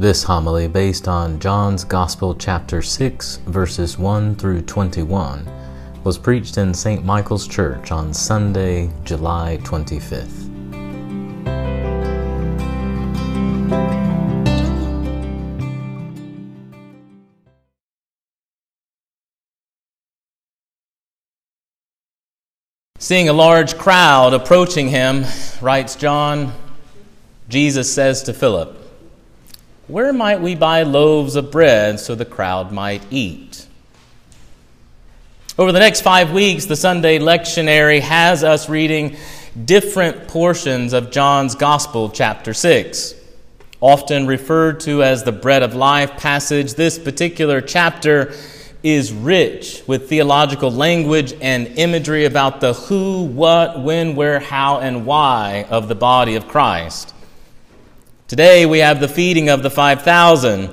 This homily, based on John's Gospel, chapter 6, verses 1 through 21, was preached in St. Michael's Church on Sunday, July 25th. Seeing a large crowd approaching him, writes John, Jesus says to Philip, Where might we buy loaves of bread so the crowd might eat? Over the next five weeks, the Sunday lectionary has us reading different portions of John's Gospel, chapter 6. Often referred to as the bread of life passage, this particular chapter is rich with theological language and imagery about the who, what, when, where, how, and why of the body of Christ. Today we have the feeding of the 5,000.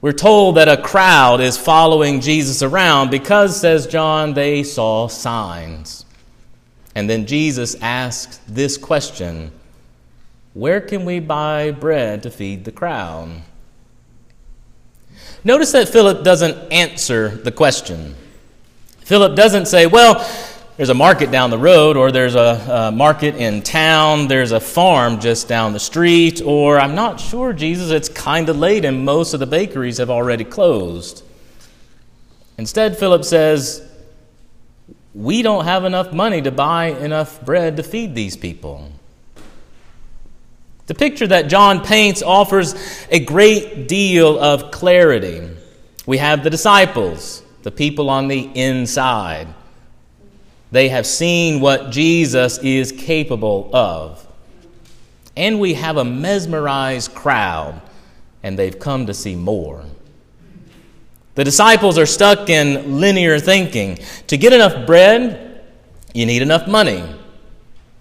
We're told that a crowd is following Jesus around because, says John, they saw signs. And then Jesus asks this question Where can we buy bread to feed the crowd? Notice that Philip doesn't answer the question. Philip doesn't say, Well, there's a market down the road, or there's a, a, market in town, there's a farm just down the street, or I'm not sure, Jesus, it's kind of late and most of the bakeries have already closed. Instead, Philip says, We don't have enough money to buy enough bread to feed these people. The picture that John paints offers a great deal of clarity. We have the disciples, the people on the inside. They have seen what Jesus is capable of. And we have a mesmerized crowd, and they've come to see more. The disciples are stuck in linear thinking. To get enough bread, you need enough money.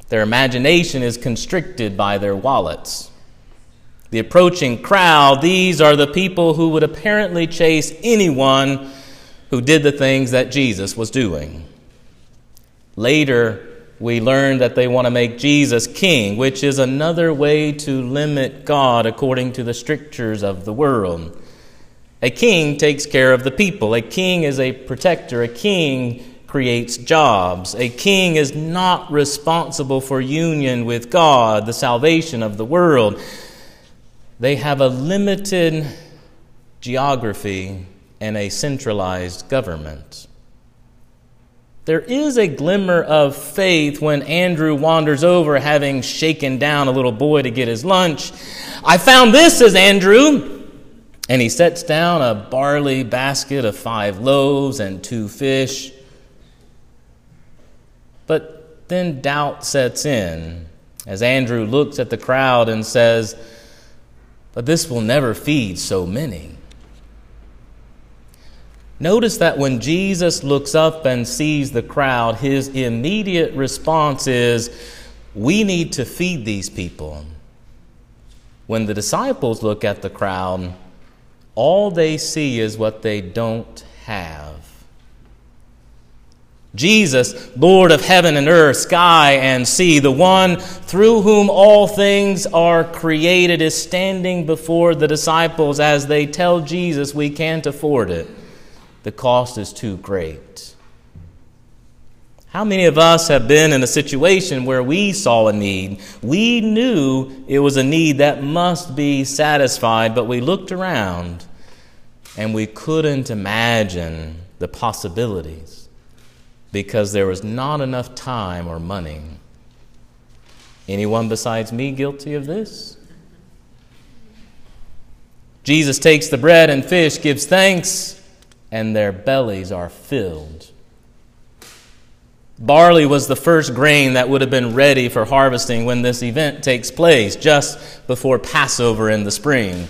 Their imagination is constricted by their wallets. The approaching crowd, these are the people who would apparently chase anyone who did the things that Jesus was doing. Later, we learn that they want to make Jesus king, which is another way to limit God according to the strictures of the world. A king takes care of the people, a king is a protector, a king creates jobs. A king is not responsible for union with God, the salvation of the world. They have a limited geography and a centralized government. There is a glimmer of faith when Andrew wanders over, having shaken down a little boy to get his lunch. I found this, says Andrew. And he sets down a barley basket of five loaves and two fish. But then doubt sets in as Andrew looks at the crowd and says, But this will never feed so many. Notice that when Jesus looks up and sees the crowd, his immediate response is, We need to feed these people. When the disciples look at the crowd, all they see is what they don't have. Jesus, Lord of heaven and earth, sky and sea, the one through whom all things are created, is standing before the disciples as they tell Jesus, We can't afford it. The cost is too great. How many of us have been in a situation where we saw a need? We knew it was a need that must be satisfied, but we looked around and we couldn't imagine the possibilities because there was not enough time or money. Anyone besides me guilty of this? Jesus takes the bread and fish, gives thanks, and their bellies are filled. Barley was the first grain that would have been ready for harvesting when this event takes place, just before Passover in the spring.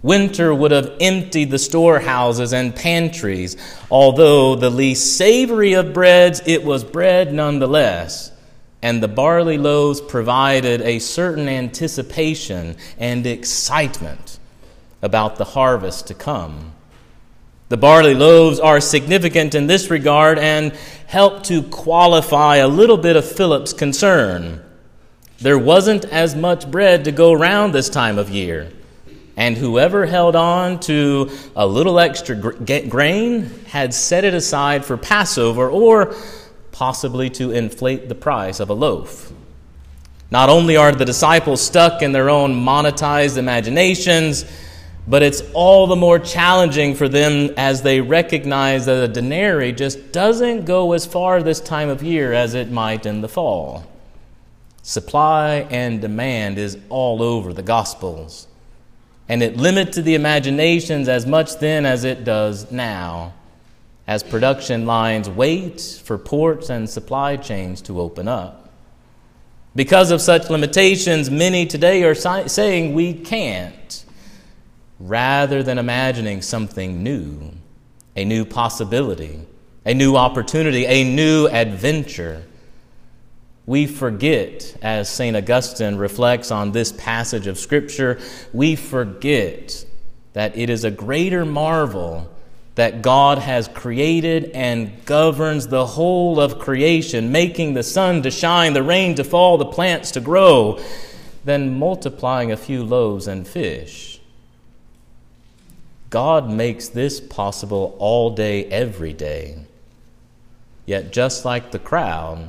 Winter would have emptied the storehouses and pantries. Although the least savory of breads, it was bread nonetheless. And the barley loaves provided a certain anticipation and excitement about the harvest to come. The barley loaves are significant in this regard and help to qualify a little bit of Philip's concern. There wasn't as much bread to go around this time of year. And whoever held on to a little extra grain had set it aside for Passover or possibly to inflate the price of a loaf. Not only are the disciples stuck in their own monetized imaginations, but it's all the more challenging for them as they recognize that a denarii just doesn't go as far this time of year as it might in the fall. Supply and demand is all over the Gospels, and it limited the imaginations as much then as it does now, as production lines wait for ports and supply chains to open up. Because of such limitations, many today are saying we can't rather than imagining something new, a new possibility, a new opportunity, a new adventure. We forget, as St. Augustine reflects on this passage of Scripture, we forget that it is a greater marvel that God has created and governs the whole of creation, making the sun to shine, the rain to fall, the plants to grow, than multiplying a few loaves and fish. God makes this possible all day, every day. Yet, just like the crowd,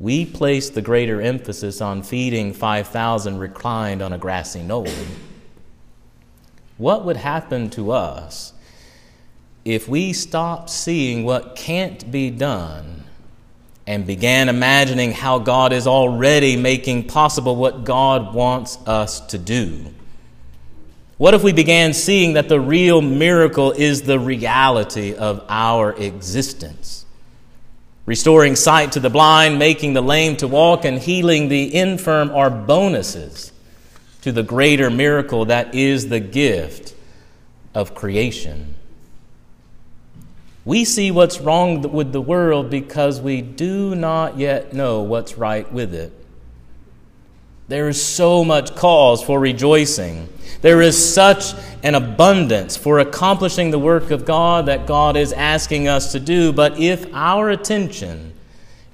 we place the greater emphasis on feeding 5,000 reclined on a grassy knoll. What would happen to us if we stopped seeing what can't be done and began imagining how God is already making possible what God wants us to do? What if we began seeing that the real miracle is the reality of our existence? Restoring sight to the blind, making the lame to walk, and healing the infirm are bonuses to the greater miracle that is the gift of creation. We see what's wrong with the world because we do not yet know what's right with it. There is so much cause for rejoicing. There is such an abundance for accomplishing the work of God that God is asking us to do. But if our attention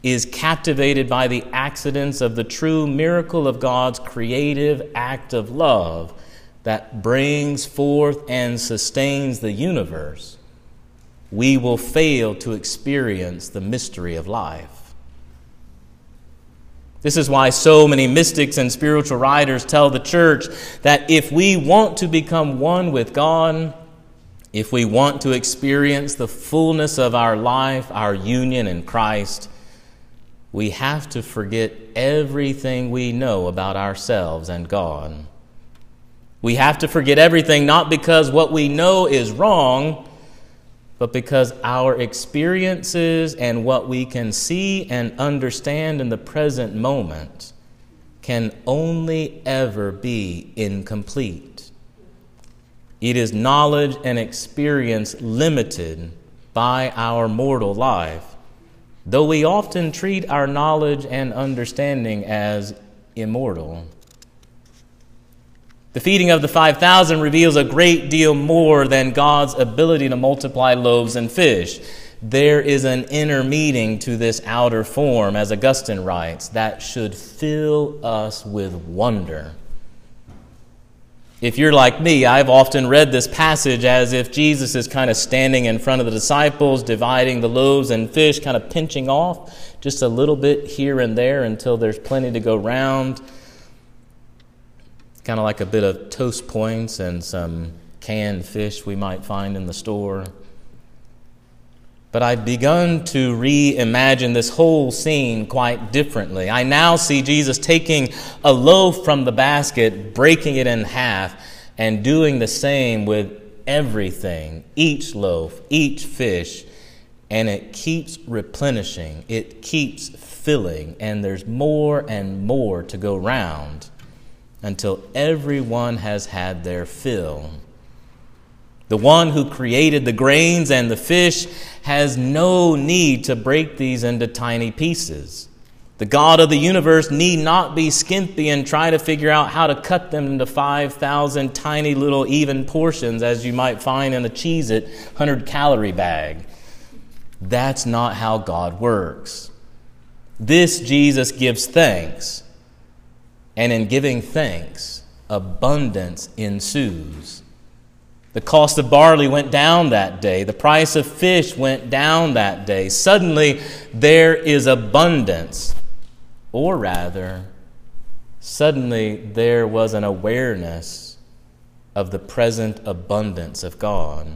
is captivated by the accidents of the true miracle of God's creative act of love that brings forth and sustains the universe, we will fail to experience the mystery of life. This is why so many mystics and spiritual writers tell the church that if we want to become one with God, if we want to experience the fullness of our life, our union in Christ, we have to forget everything we know about ourselves and God. We have to forget everything not because what we know is wrong but because our experiences and what we can see and understand in the present moment can only ever be incomplete. It is knowledge and experience limited by our mortal life, though we often treat our knowledge and understanding as immortal. The feeding of the 5,000 reveals a great deal more than God's ability to multiply loaves and fish. There is an inner meaning to this outer form, as Augustine writes, that should fill us with wonder. If you're like me, I've often read this passage as if Jesus is kind of standing in front of the disciples, dividing the loaves and fish, kind of pinching off just a little bit here and there until there's plenty to go round kind of like a bit of toast points and some canned fish we might find in the store. But I've begun to reimagine this whole scene quite differently. I now see Jesus taking a loaf from the basket, breaking it in half, and doing the same with everything each loaf, each fish, and it keeps replenishing, it keeps filling, and there's more and more to go round until everyone has had their fill. The one who created the grains and the fish has no need to break these into tiny pieces. The God of the universe need not be skimpy and try to figure out how to cut them into 5,000 tiny little even portions as you might find in a Cheez It 100 calorie bag. That's not how God works. This Jesus gives thanks and in giving thanks, abundance ensues. The cost of barley went down that day. The price of fish went down that day. Suddenly, there is abundance. Or rather, suddenly there was an awareness of the present abundance of God.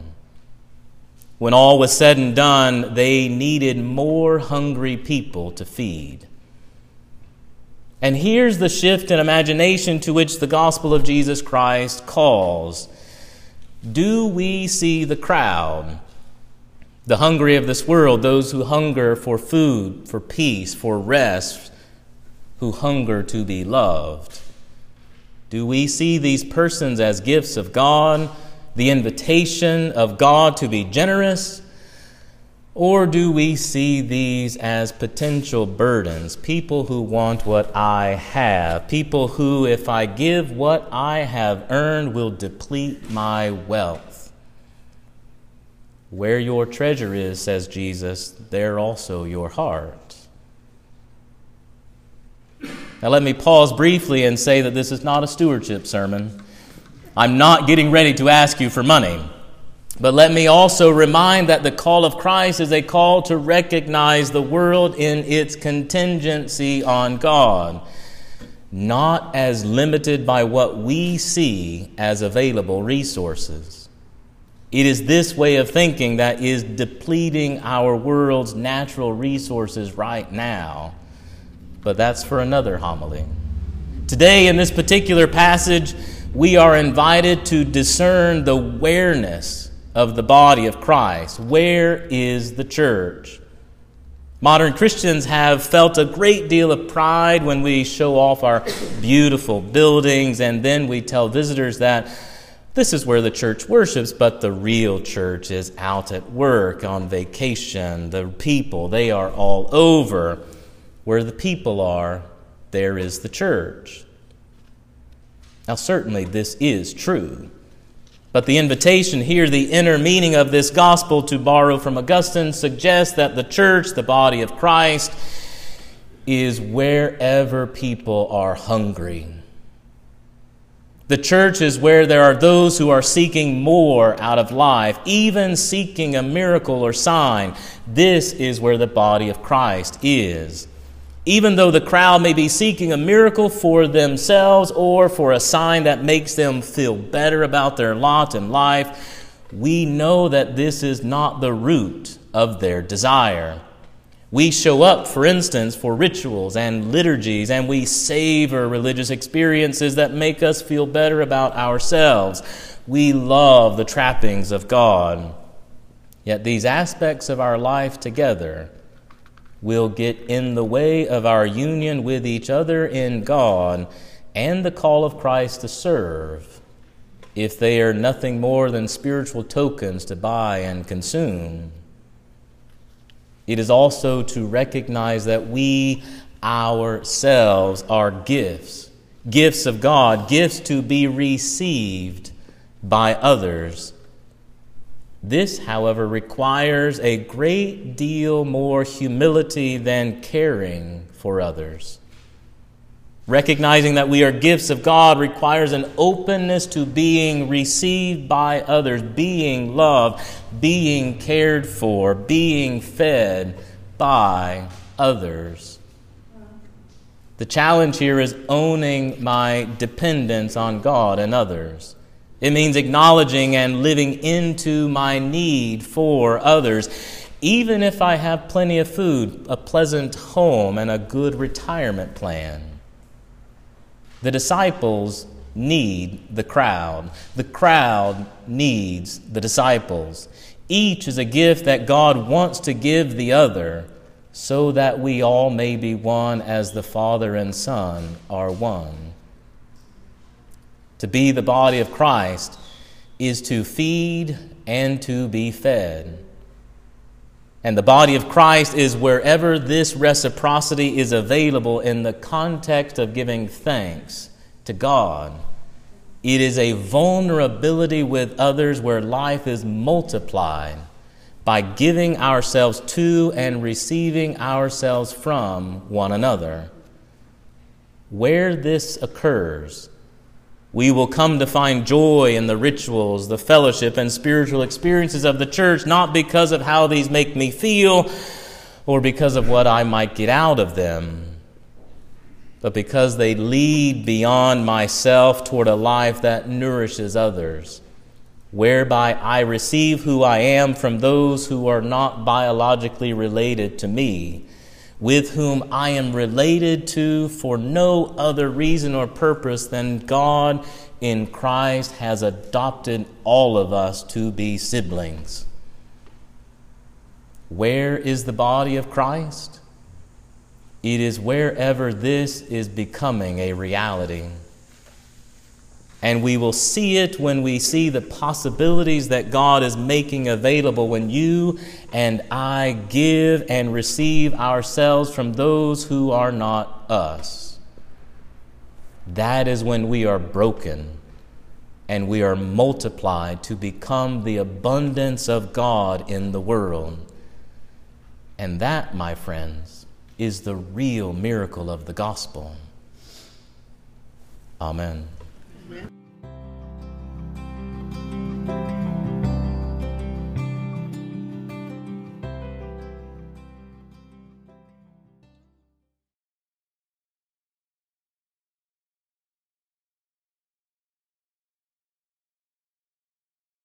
When all was said and done, they needed more hungry people to feed. And here's the shift in imagination to which the gospel of Jesus Christ calls. Do we see the crowd, the hungry of this world, those who hunger for food, for peace, for rest, who hunger to be loved? Do we see these persons as gifts of God, the invitation of God to be generous? Or do we see these as potential burdens? People who want what I have. People who, if I give what I have earned, will deplete my wealth. Where your treasure is, says Jesus, there also your heart. Now, let me pause briefly and say that this is not a stewardship sermon. I'm not getting ready to ask you for money. But let me also remind that the call of Christ is a call to recognize the world in its contingency on God, not as limited by what we see as available resources. It is this way of thinking that is depleting our world's natural resources right now. But that's for another homily. Today, in this particular passage, we are invited to discern the awareness of the body of Christ. Where is the church? Modern Christians have felt a great deal of pride when we show off our beautiful buildings and then we tell visitors that this is where the church worships, but the real church is out at work, on vacation. The people, they are all over. Where the people are, there is the church. Now, certainly, this is true. But the invitation here, the inner meaning of this gospel, to borrow from Augustine, suggests that the church, the body of Christ, is wherever people are hungry. The church is where there are those who are seeking more out of life, even seeking a miracle or sign. This is where the body of Christ is. Even though the crowd may be seeking a miracle for themselves or for a sign that makes them feel better about their lot in life, we know that this is not the root of their desire. We show up, for instance, for rituals and liturgies, and we savor religious experiences that make us feel better about ourselves. We love the trappings of God. Yet these aspects of our life together will get in the way of our union with each other in God and the call of Christ to serve if they are nothing more than spiritual tokens to buy and consume. It is also to recognize that we ourselves are gifts, gifts of God, gifts to be received by others this, however, requires a great deal more humility than caring for others. Recognizing that we are gifts of God requires an openness to being received by others, being loved, being cared for, being fed by others. The challenge here is owning my dependence on God and others. It means acknowledging and living into my need for others, even if I have plenty of food, a pleasant home, and a good retirement plan. The disciples need the crowd, the crowd needs the disciples. Each is a gift that God wants to give the other so that we all may be one as the Father and Son are one. To be the body of Christ is to feed and to be fed. And the body of Christ is wherever this reciprocity is available in the context of giving thanks to God. It is a vulnerability with others where life is multiplied by giving ourselves to and receiving ourselves from one another. Where this occurs, We will come to find joy in the rituals, the fellowship, and spiritual experiences of the church, not because of how these make me feel or because of what I might get out of them, but because they lead beyond myself toward a life that nourishes others, whereby I receive who I am from those who are not biologically related to me with whom I am related to for no other reason or purpose than God in Christ has adopted all of us to be siblings. Where is the body of Christ? It is wherever this is becoming a reality. And we will see it when we see the possibilities that God is making available when you and I give and receive ourselves from those who are not us. That is when we are broken and we are multiplied to become the abundance of God in the world. And that, my friends, is the real miracle of the gospel. Amen. Amen.